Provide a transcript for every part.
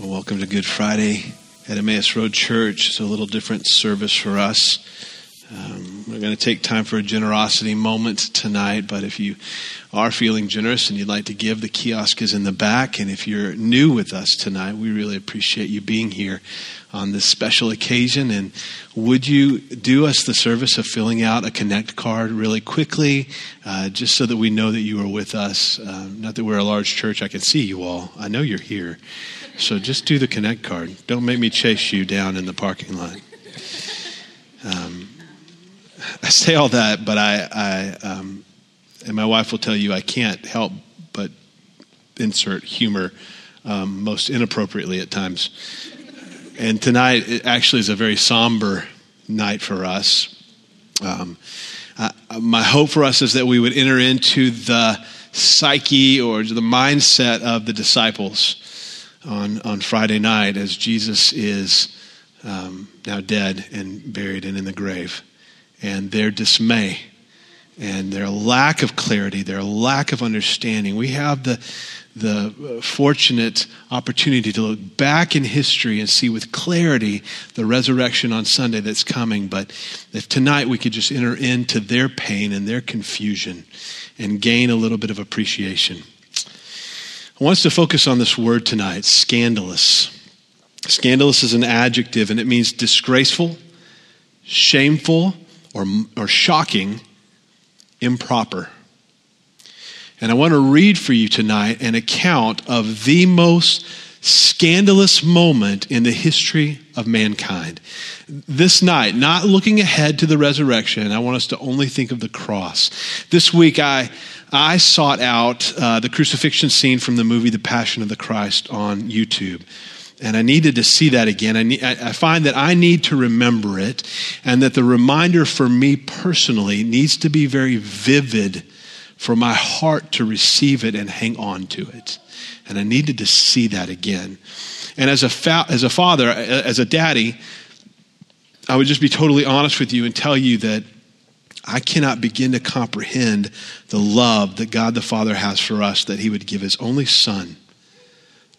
Well, welcome to Good Friday at Emmaus Road Church. It's a little different service for us. Um, we're going to take time for a generosity moment tonight, but if you are feeling generous and you'd like to give, the kiosk is in the back. And if you're new with us tonight, we really appreciate you being here on this special occasion. And would you do us the service of filling out a Connect card really quickly, uh, just so that we know that you are with us? Uh, not that we're a large church, I can see you all. I know you're here. So just do the Connect card. Don't make me chase you down in the parking lot. Um, I say all that, but I, I um, and my wife will tell you I can't help but insert humor um, most inappropriately at times. And tonight it actually is a very somber night for us. Um, my hope for us is that we would enter into the psyche or the mindset of the disciples on, on Friday night as Jesus is um, now dead and buried and in the grave. And their dismay and their lack of clarity, their lack of understanding. We have the, the uh, fortunate opportunity to look back in history and see with clarity the resurrection on Sunday that's coming. But if tonight we could just enter into their pain and their confusion and gain a little bit of appreciation. I want us to focus on this word tonight scandalous. Scandalous is an adjective, and it means disgraceful, shameful, or, or shocking, improper. And I want to read for you tonight an account of the most scandalous moment in the history of mankind. This night, not looking ahead to the resurrection, I want us to only think of the cross. This week, I I sought out uh, the crucifixion scene from the movie The Passion of the Christ on YouTube. And I needed to see that again. I, need, I, find that I need to remember it, and that the reminder for me personally needs to be very vivid for my heart to receive it and hang on to it. And I needed to see that again. And as a, fa- as a father, as a daddy, I would just be totally honest with you and tell you that I cannot begin to comprehend the love that God the Father has for us that He would give His only Son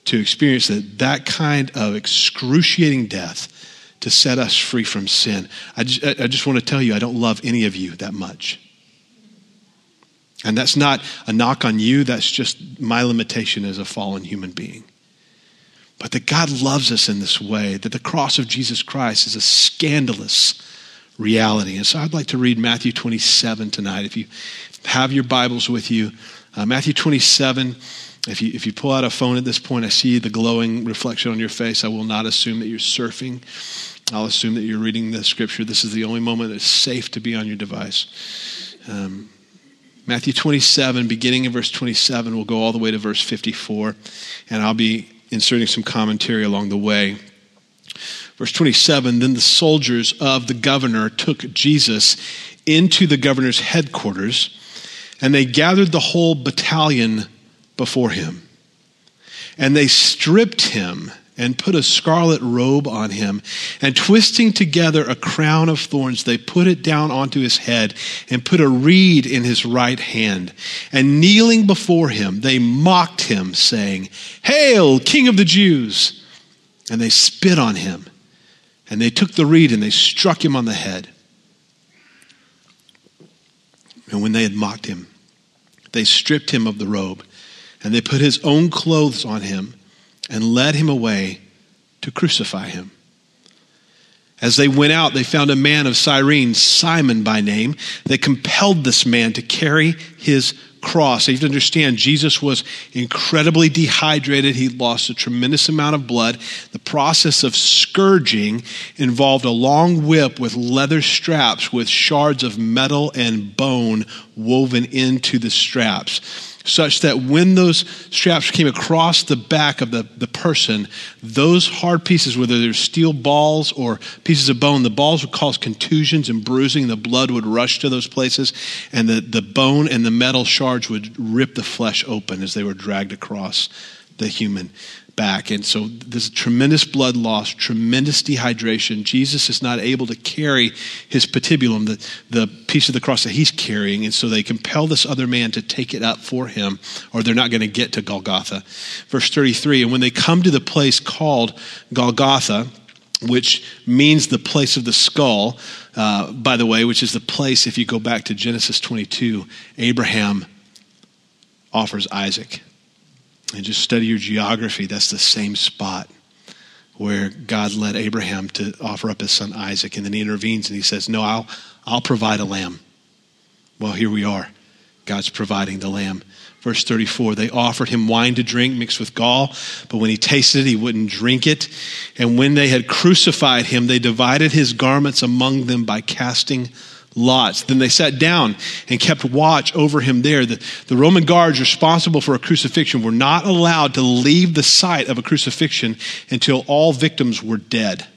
to experience that, that kind of excruciating death to set us free from sin. I just, I just want to tell you, I don't love any of you that much. And that's not a knock on you, that's just my limitation as a fallen human being. But that God loves us in this way, that the cross of Jesus Christ is a scandalous reality. And so I'd like to read Matthew 27 tonight. If you have your Bibles with you, uh, Matthew 27. If you, if you pull out a phone at this point, I see the glowing reflection on your face. I will not assume that you're surfing. I'll assume that you're reading the scripture. This is the only moment that's safe to be on your device. Um, Matthew 27, beginning in verse 27, we'll go all the way to verse 54, and I'll be inserting some commentary along the way. Verse 27 Then the soldiers of the governor took Jesus into the governor's headquarters, and they gathered the whole battalion before him. And they stripped him and put a scarlet robe on him, and twisting together a crown of thorns, they put it down onto his head and put a reed in his right hand. And kneeling before him, they mocked him, saying, Hail, King of the Jews! And they spit on him and they took the reed and they struck him on the head. And when they had mocked him, they stripped him of the robe, and they put his own clothes on him and led him away to crucify him. As they went out, they found a man of Cyrene, Simon by name. They compelled this man to carry his cross. You have to understand, Jesus was incredibly dehydrated. He lost a tremendous amount of blood. The process of scourging involved a long whip with leather straps with shards of metal and bone woven into the straps such that when those straps came across the back of the, the person, those hard pieces, whether they're steel balls or pieces of bone, the balls would cause contusions and bruising. The blood would rush to those places, and the, the bone and the metal shards would rip the flesh open as they were dragged across the human back. And so there's tremendous blood loss, tremendous dehydration. Jesus is not able to carry his patibulum, the, the piece of the cross that he's carrying. And so they compel this other man to take it up for him, or they're not going to get to Golgotha. Verse 33 And when they come to the place called Golgotha, which means the place of the skull, uh, by the way, which is the place, if you go back to Genesis 22, Abraham offers Isaac. And just study your geography, that's the same spot where God led Abraham to offer up his son Isaac. And then he intervenes and he says, No, I'll, I'll provide a lamb. Well, here we are. God's providing the lamb. Verse 34 They offered him wine to drink mixed with gall, but when he tasted it, he wouldn't drink it. And when they had crucified him, they divided his garments among them by casting lots. Then they sat down and kept watch over him there. The, the Roman guards responsible for a crucifixion were not allowed to leave the site of a crucifixion until all victims were dead.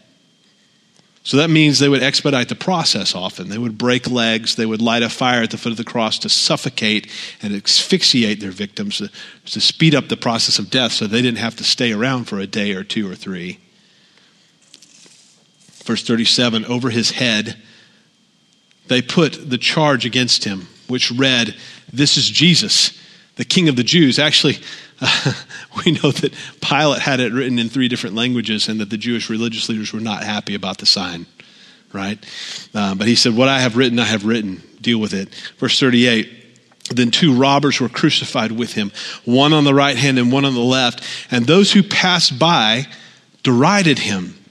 So that means they would expedite the process often. They would break legs, they would light a fire at the foot of the cross to suffocate and asphyxiate their victims, to, to speed up the process of death so they didn't have to stay around for a day or two or three. Verse 37 Over his head, they put the charge against him, which read, This is Jesus, the King of the Jews. Actually, uh, we know that Pilate had it written in three different languages and that the Jewish religious leaders were not happy about the sign, right? Uh, but he said, What I have written, I have written. Deal with it. Verse 38. Then two robbers were crucified with him, one on the right hand and one on the left. And those who passed by derided him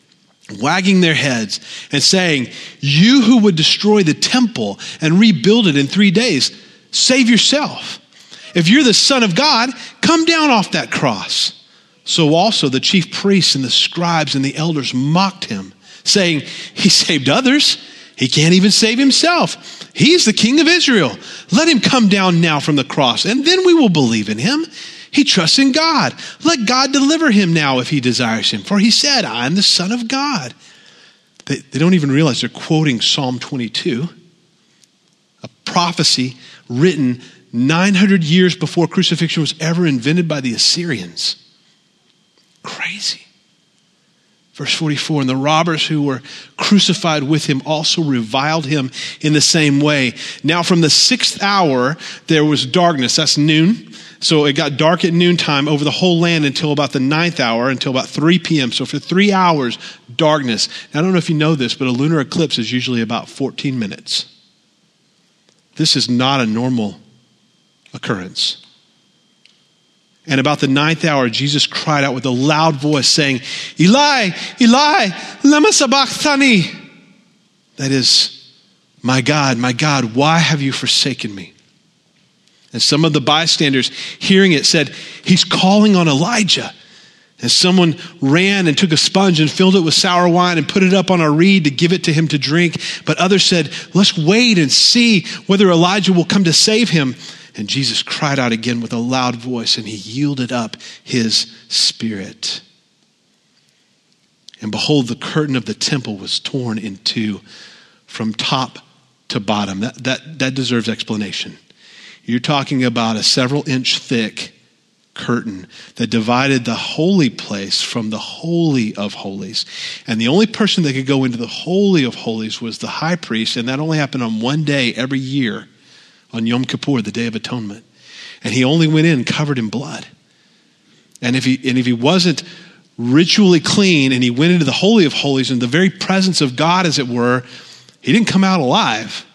wagging their heads and saying, You who would destroy the temple and rebuild it in three days, save yourself. If you're the Son of God, come down off that cross. So also the chief priests and the scribes and the elders mocked him, saying, He saved others. He can't even save himself. He's the king of Israel. Let him come down now from the cross, and then we will believe in him. He trusts in God. Let God deliver him now if he desires him. For he said, I am the Son of God. They, they don't even realize they're quoting Psalm 22, a prophecy written 900 years before crucifixion was ever invented by the Assyrians. Crazy. Verse 44 And the robbers who were crucified with him also reviled him in the same way. Now, from the sixth hour, there was darkness. That's noon. So it got dark at noontime over the whole land until about the ninth hour, until about 3 p.m. So for three hours, darkness. Now, I don't know if you know this, but a lunar eclipse is usually about 14 minutes. This is not a normal occurrence. And about the ninth hour, Jesus cried out with a loud voice, saying, Eli, Eli, lama sabachthani. That is, my God, my God, why have you forsaken me? And some of the bystanders hearing it said, He's calling on Elijah. And someone ran and took a sponge and filled it with sour wine and put it up on a reed to give it to him to drink. But others said, Let's wait and see whether Elijah will come to save him. And Jesus cried out again with a loud voice and he yielded up his spirit. And behold, the curtain of the temple was torn in two from top to bottom. That, that, that deserves explanation. You're talking about a several inch thick curtain that divided the holy place from the holy of holies. And the only person that could go into the holy of holies was the high priest, and that only happened on one day every year on Yom Kippur, the Day of Atonement. And he only went in covered in blood. And if he, and if he wasn't ritually clean and he went into the Holy of Holies in the very presence of God, as it were, he didn't come out alive.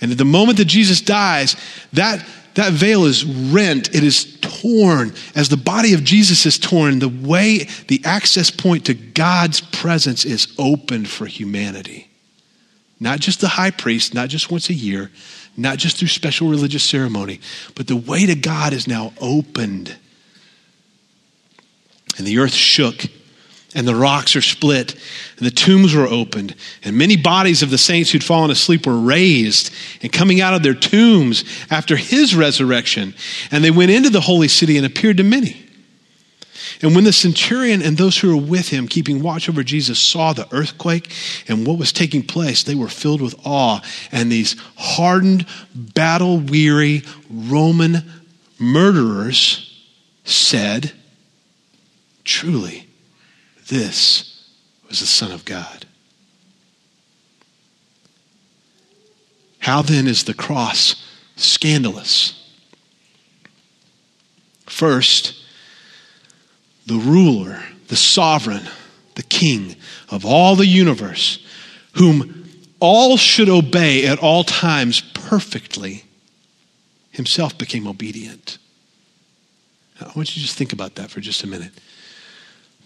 And at the moment that Jesus dies, that, that veil is rent, it is torn. As the body of Jesus is torn, the way, the access point to God's presence is opened for humanity. Not just the high priest, not just once a year, not just through special religious ceremony, but the way to God is now opened. And the earth shook and the rocks are split, and the tombs were opened, and many bodies of the saints who'd fallen asleep were raised and coming out of their tombs after his resurrection. And they went into the holy city and appeared to many. And when the centurion and those who were with him, keeping watch over Jesus, saw the earthquake and what was taking place, they were filled with awe. And these hardened, battle weary Roman murderers said, truly, this was the Son of God. How then is the cross scandalous? First, the ruler, the sovereign, the king of all the universe, whom all should obey at all times perfectly, himself became obedient. I want you to just think about that for just a minute.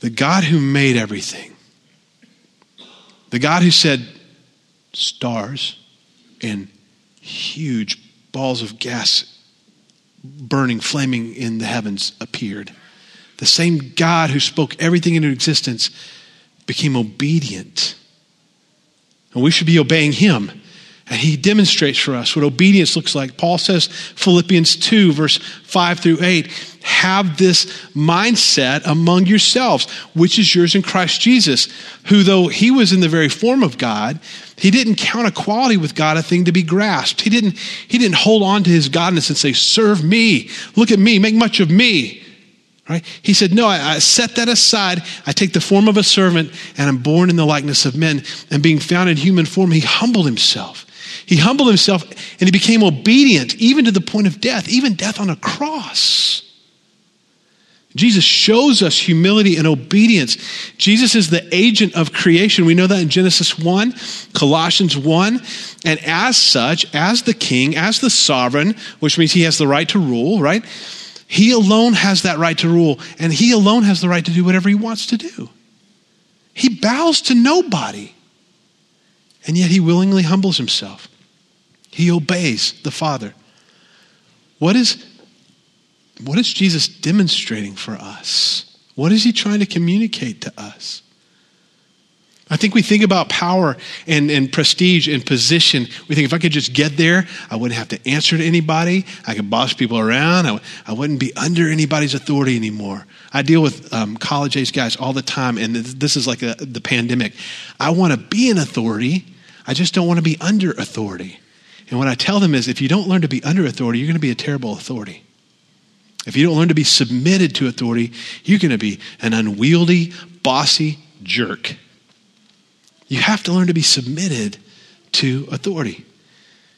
The God who made everything, the God who said stars and huge balls of gas burning, flaming in the heavens appeared. The same God who spoke everything into existence became obedient. And we should be obeying him. And he demonstrates for us what obedience looks like. Paul says, Philippians 2, verse 5 through 8, have this mindset among yourselves, which is yours in Christ Jesus, who, though he was in the very form of God, he didn't count equality with God a thing to be grasped. He didn't, he didn't hold on to his godness and say, Serve me, look at me, make much of me. Right? He said, No, I, I, set that aside. I take the form of a servant and I'm born in the likeness of men. And being found in human form, he humbled himself. He humbled himself and he became obedient, even to the point of death, even death on a cross. Jesus shows us humility and obedience. Jesus is the agent of creation. We know that in Genesis 1, Colossians 1. And as such, as the king, as the sovereign, which means he has the right to rule, right? He alone has that right to rule, and he alone has the right to do whatever he wants to do. He bows to nobody, and yet he willingly humbles himself. He obeys the Father. What is, what is Jesus demonstrating for us? What is he trying to communicate to us? I think we think about power and, and prestige and position. We think if I could just get there, I wouldn't have to answer to anybody. I could boss people around. I, I wouldn't be under anybody's authority anymore. I deal with um, college age guys all the time, and this is like a, the pandemic. I want to be an authority, I just don't want to be under authority. And what I tell them is if you don't learn to be under authority, you're going to be a terrible authority. If you don't learn to be submitted to authority, you're going to be an unwieldy, bossy jerk. You have to learn to be submitted to authority.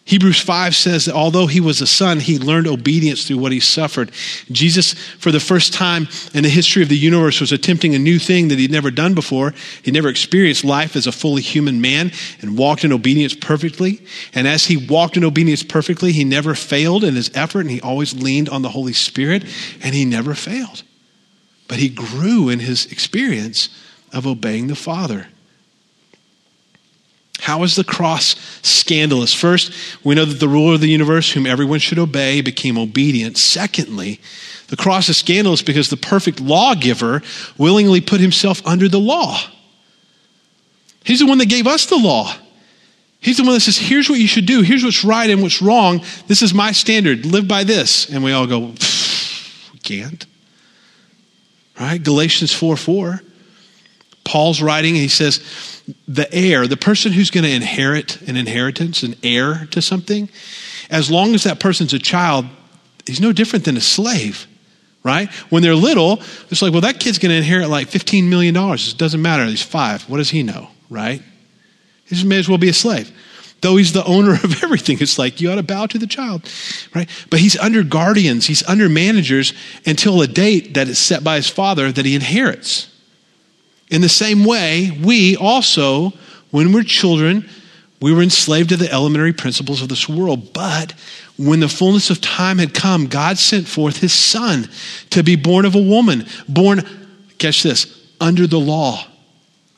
Hebrews 5 says that although he was a son, he learned obedience through what he suffered. Jesus, for the first time in the history of the universe, was attempting a new thing that he'd never done before. He never experienced life as a fully human man and walked in obedience perfectly. And as he walked in obedience perfectly, he never failed in his effort and he always leaned on the Holy Spirit and he never failed. But he grew in his experience of obeying the Father. How is the cross scandalous? First, we know that the ruler of the universe, whom everyone should obey, became obedient. Secondly, the cross is scandalous because the perfect lawgiver willingly put himself under the law. He's the one that gave us the law. He's the one that says, here's what you should do. Here's what's right and what's wrong. This is my standard. Live by this. And we all go, we can't. Right? Galatians 4 4. Paul's writing, he says, the heir, the person who's going to inherit an inheritance, an heir to something, as long as that person's a child, he's no different than a slave, right? When they're little, it's like, well, that kid's going to inherit like $15 million. It doesn't matter. He's five. What does he know, right? He just may as well be a slave. Though he's the owner of everything, it's like you ought to bow to the child, right? But he's under guardians, he's under managers until a date that is set by his father that he inherits. In the same way, we also, when we're children, we were enslaved to the elementary principles of this world. But when the fullness of time had come, God sent forth his son to be born of a woman, born, catch this, under the law.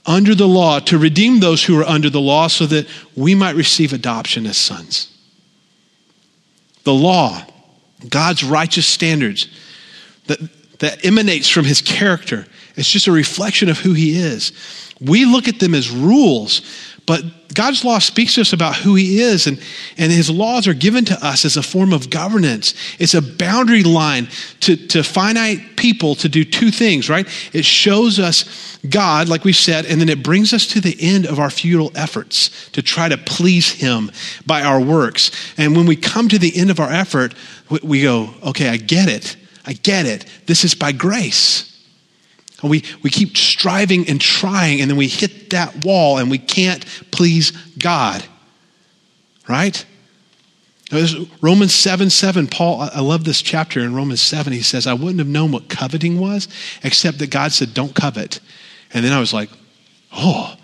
Under the law, to redeem those who are under the law so that we might receive adoption as sons. The law, God's righteous standards that, that emanates from his character it's just a reflection of who he is. We look at them as rules, but God's law speaks to us about who he is, and, and his laws are given to us as a form of governance. It's a boundary line to, to finite people to do two things, right? It shows us God, like we said, and then it brings us to the end of our futile efforts to try to please him by our works. And when we come to the end of our effort, we go, okay, I get it. I get it. This is by grace. And we, we keep striving and trying, and then we hit that wall and we can't please God. Right? Romans 7 7, Paul, I love this chapter in Romans 7. He says, I wouldn't have known what coveting was, except that God said, Don't covet. And then I was like, Oh,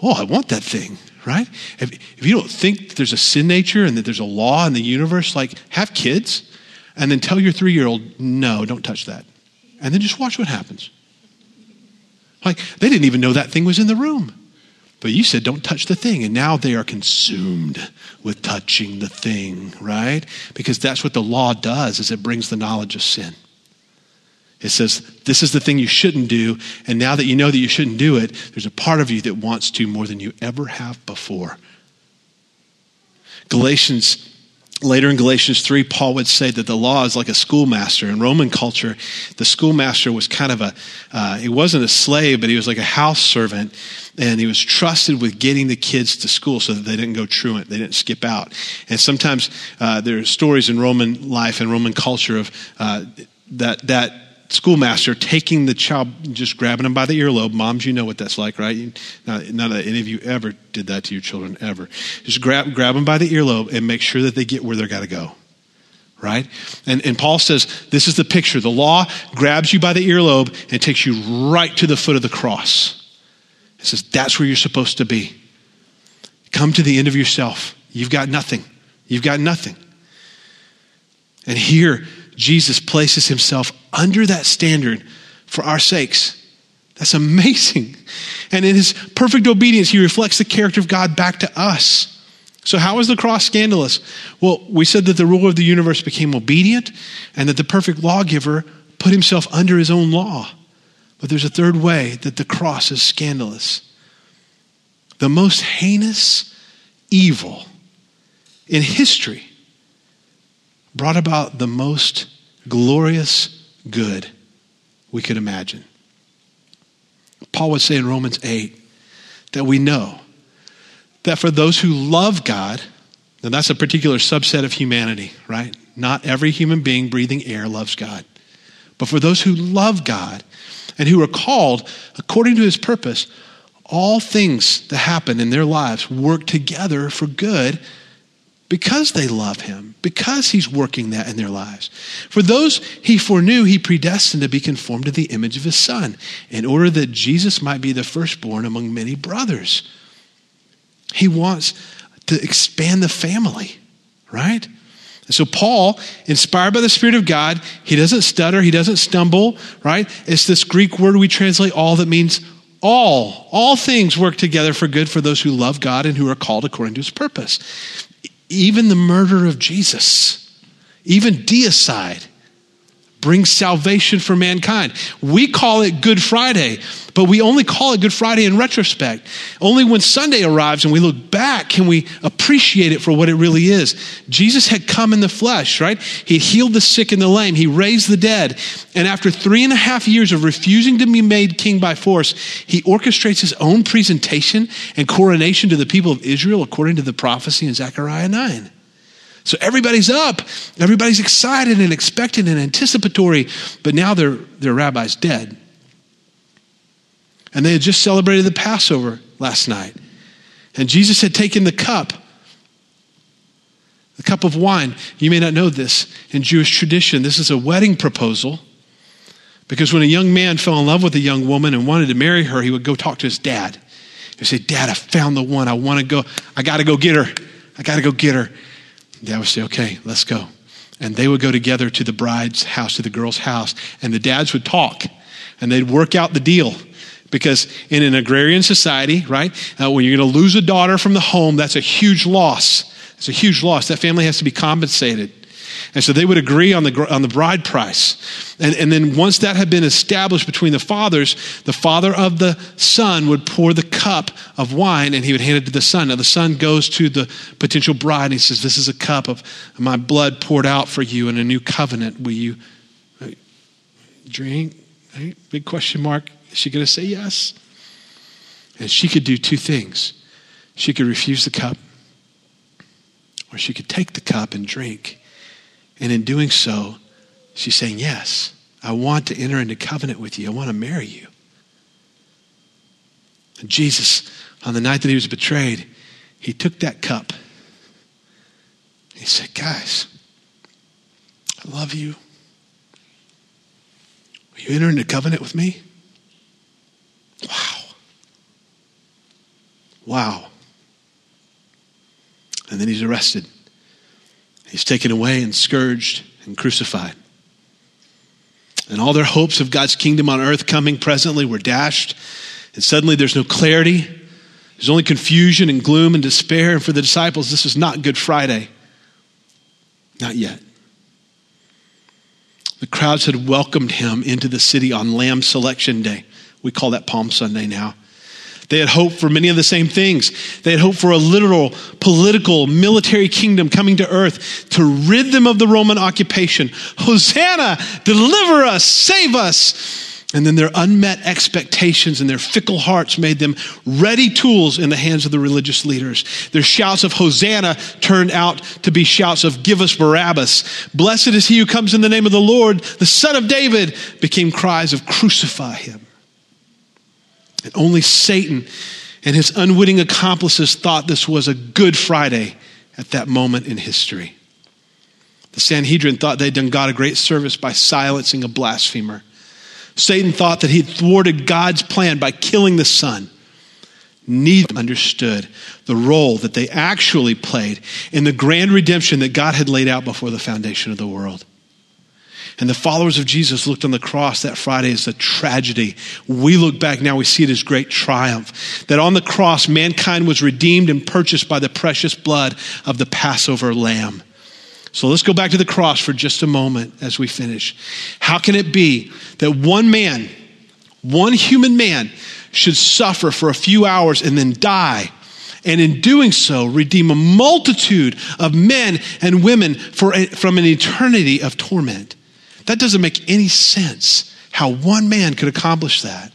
oh, I want that thing, right? If, if you don't think there's a sin nature and that there's a law in the universe, like have kids and then tell your three year old, No, don't touch that. And then just watch what happens. Like, they didn't even know that thing was in the room. But you said, don't touch the thing. And now they are consumed with touching the thing, right? Because that's what the law does, is it brings the knowledge of sin. It says, this is the thing you shouldn't do. And now that you know that you shouldn't do it, there's a part of you that wants to more than you ever have before. Galatians Later in Galatians 3, Paul would say that the law is like a schoolmaster. In Roman culture, the schoolmaster was kind of a, uh, he wasn't a slave, but he was like a house servant. And he was trusted with getting the kids to school so that they didn't go truant, they didn't skip out. And sometimes uh, there are stories in Roman life and Roman culture of uh, that, that schoolmaster taking the child, just grabbing them by the earlobe. Moms, you know what that's like, right? Not, not that any of you ever did that to your children, ever. Just grab, grab them by the earlobe and make sure that they get where they're got to go. Right? And, and Paul says this is the picture. The law grabs you by the earlobe and takes you right to the foot of the cross. It says that's where you're supposed to be. Come to the end of yourself. You've got nothing. You've got nothing. And here, Jesus places himself under that standard for our sakes. That's amazing. And in his perfect obedience, he reflects the character of God back to us. So, how is the cross scandalous? Well, we said that the ruler of the universe became obedient and that the perfect lawgiver put himself under his own law. But there's a third way that the cross is scandalous. The most heinous evil in history brought about the most glorious good we could imagine. Paul would say in Romans 8 that we know that for those who love God, and that's a particular subset of humanity, right? Not every human being breathing air loves God. But for those who love God and who are called according to his purpose, all things that happen in their lives work together for good because they love him, because he's working that in their lives. For those he foreknew, he predestined to be conformed to the image of his son, in order that Jesus might be the firstborn among many brothers. He wants to expand the family, right? And so, Paul, inspired by the Spirit of God, he doesn't stutter, he doesn't stumble, right? It's this Greek word we translate all that means all. All things work together for good for those who love God and who are called according to his purpose even the murder of Jesus, even deicide, brings salvation for mankind. We call it Good Friday, but we only call it Good Friday in retrospect. Only when Sunday arrives and we look back can we appreciate it for what it really is. Jesus had come in the flesh, right? He healed the sick and the lame, he raised the dead. And after three and a half years of refusing to be made king by force, he orchestrates his own presentation and coronation to the people of Israel according to the prophecy in Zechariah 9. So everybody's up. Everybody's excited and expectant and anticipatory, but now their, their rabbi's dead. And they had just celebrated the Passover last night. And Jesus had taken the cup, the cup of wine. You may not know this. In Jewish tradition, this is a wedding proposal. Because when a young man fell in love with a young woman and wanted to marry her, he would go talk to his dad. He'd say, Dad, I found the one. I want to go. I got to go get her. I got to go get her. Dad would say, okay, let's go. And they would go together to the bride's house, to the girl's house, and the dads would talk and they'd work out the deal. Because in an agrarian society, right, uh, when you're going to lose a daughter from the home, that's a huge loss. It's a huge loss. That family has to be compensated. And so they would agree on the, on the bride price. And, and then once that had been established between the fathers, the father of the son would pour the cup of wine and he would hand it to the son. Now the son goes to the potential bride and he says, This is a cup of my blood poured out for you in a new covenant. Will you uh, drink? Right? Big question mark. Is she going to say yes? And she could do two things. She could refuse the cup, or she could take the cup and drink. And in doing so, she's saying, Yes, I want to enter into covenant with you. I want to marry you. And Jesus, on the night that he was betrayed, he took that cup. He said, Guys, I love you. Will you enter into covenant with me? Wow. Wow. And then he's arrested. He's taken away and scourged and crucified. And all their hopes of God's kingdom on earth coming presently were dashed. And suddenly there's no clarity. There's only confusion and gloom and despair. And for the disciples, this is not Good Friday. Not yet. The crowds had welcomed him into the city on Lamb Selection Day. We call that Palm Sunday now. They had hoped for many of the same things. They had hoped for a literal, political, military kingdom coming to earth to rid them of the Roman occupation. Hosanna, deliver us, save us. And then their unmet expectations and their fickle hearts made them ready tools in the hands of the religious leaders. Their shouts of Hosanna turned out to be shouts of Give us Barabbas. Blessed is he who comes in the name of the Lord, the Son of David, became cries of Crucify him. And only Satan and his unwitting accomplices thought this was a good Friday at that moment in history. The Sanhedrin thought they'd done God a great service by silencing a blasphemer. Satan thought that he'd thwarted God's plan by killing the Son. Neither understood the role that they actually played in the grand redemption that God had laid out before the foundation of the world. And the followers of Jesus looked on the cross that Friday as a tragedy. We look back now, we see it as great triumph. That on the cross, mankind was redeemed and purchased by the precious blood of the Passover lamb. So let's go back to the cross for just a moment as we finish. How can it be that one man, one human man, should suffer for a few hours and then die? And in doing so, redeem a multitude of men and women for, from an eternity of torment. That doesn't make any sense how one man could accomplish that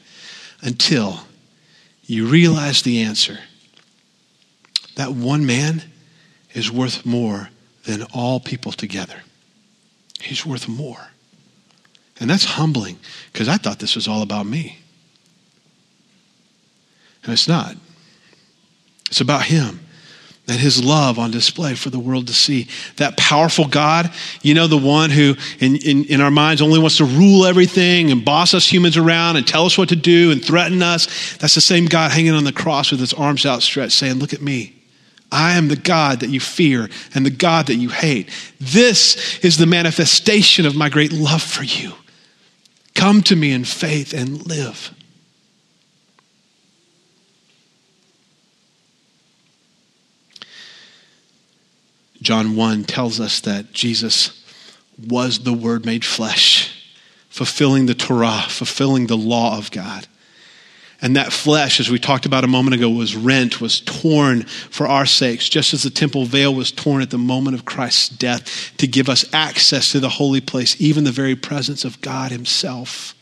until you realize the answer. That one man is worth more than all people together. He's worth more. And that's humbling because I thought this was all about me. And it's not. It's about him and his love on display for the world to see. That powerful God, you know, the one who in, in, in, our minds only wants to rule everything and boss us humans around and tell us what to do and threaten us. That's the same God hanging on the cross with his arms outstretched saying, Look at me. I am the God that you fear and the God that you hate. This is the manifestation of my great love for you. Come to me in faith and live. John 1 tells us that Jesus was the Word made flesh, fulfilling the Torah, fulfilling the law of God. And that flesh, as we talked about a moment ago, was rent, was torn for our sakes, just as the temple veil was torn at the moment of Christ's death to give us access to the holy place, even the very presence of God Himself.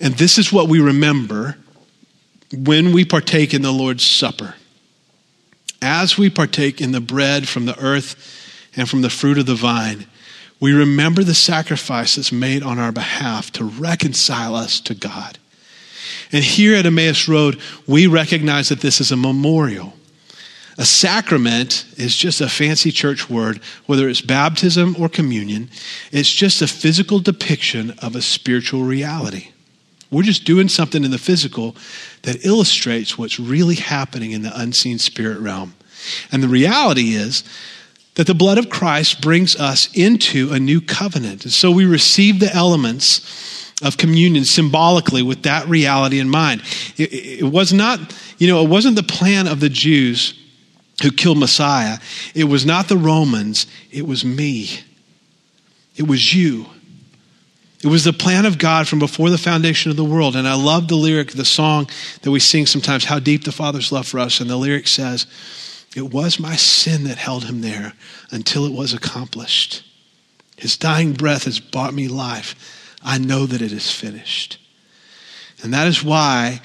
And this is what we remember when we partake in the Lord's Supper as we partake in the bread from the earth and from the fruit of the vine, we remember the sacrifice that's made on our behalf to reconcile us to God. And here at Emmaus Road, we recognize that this is a memorial. A sacrament is just a fancy church word, whether it's baptism or communion. It's just a physical depiction of a spiritual reality. We're just doing something in the physical that illustrates what's really happening in the unseen spirit realm. And the reality is that the blood of Christ brings us into a new covenant. And so we receive the elements of communion symbolically with that reality in mind. It, it, was not, you know, it wasn't the plan of the Jews who killed Messiah. It was not the Romans. It was me. It was you. It was the plan of God from before the foundation of the world. And I love the lyric, the song that we sing sometimes, How Deep the Father's Love for Us. And the lyric says, It was my sin that held him there until it was accomplished. His dying breath has bought me life. I know that it is finished. And that is why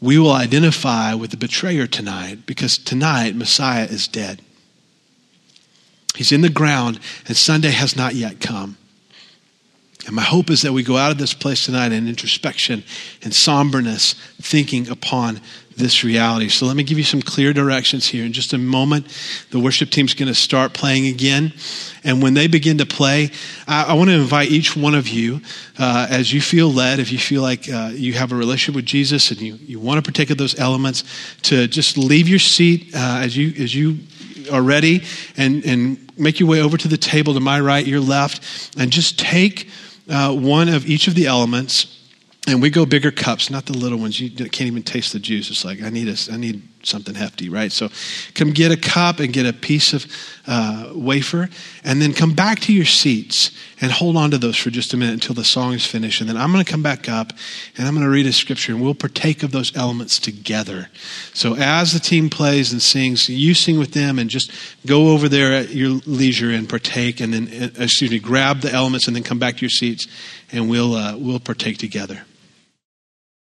we will identify with the betrayer tonight, because tonight Messiah is dead. He's in the ground, and Sunday has not yet come. And my hope is that we go out of this place tonight in introspection and somberness, thinking upon this reality. So let me give you some clear directions here. In just a moment, the worship team's going to start playing again. And when they begin to play, I, I want to invite each one of you, uh, as you feel led, if you feel like uh, you have a relationship with Jesus and you, you want to partake of those elements, to just leave your seat uh, as you as you are ready and, and make your way over to the table to my right, your left, and just take uh, one of each of the elements and we go bigger cups, not the little ones. You can't even taste the juice. It's like I need a, I need something hefty, right? So, come get a cup and get a piece of uh, wafer, and then come back to your seats and hold on to those for just a minute until the song is finished. And then I'm going to come back up and I'm going to read a scripture, and we'll partake of those elements together. So, as the team plays and sings, you sing with them, and just go over there at your leisure and partake, and then uh, excuse me, grab the elements, and then come back to your seats, and we'll uh, we'll partake together.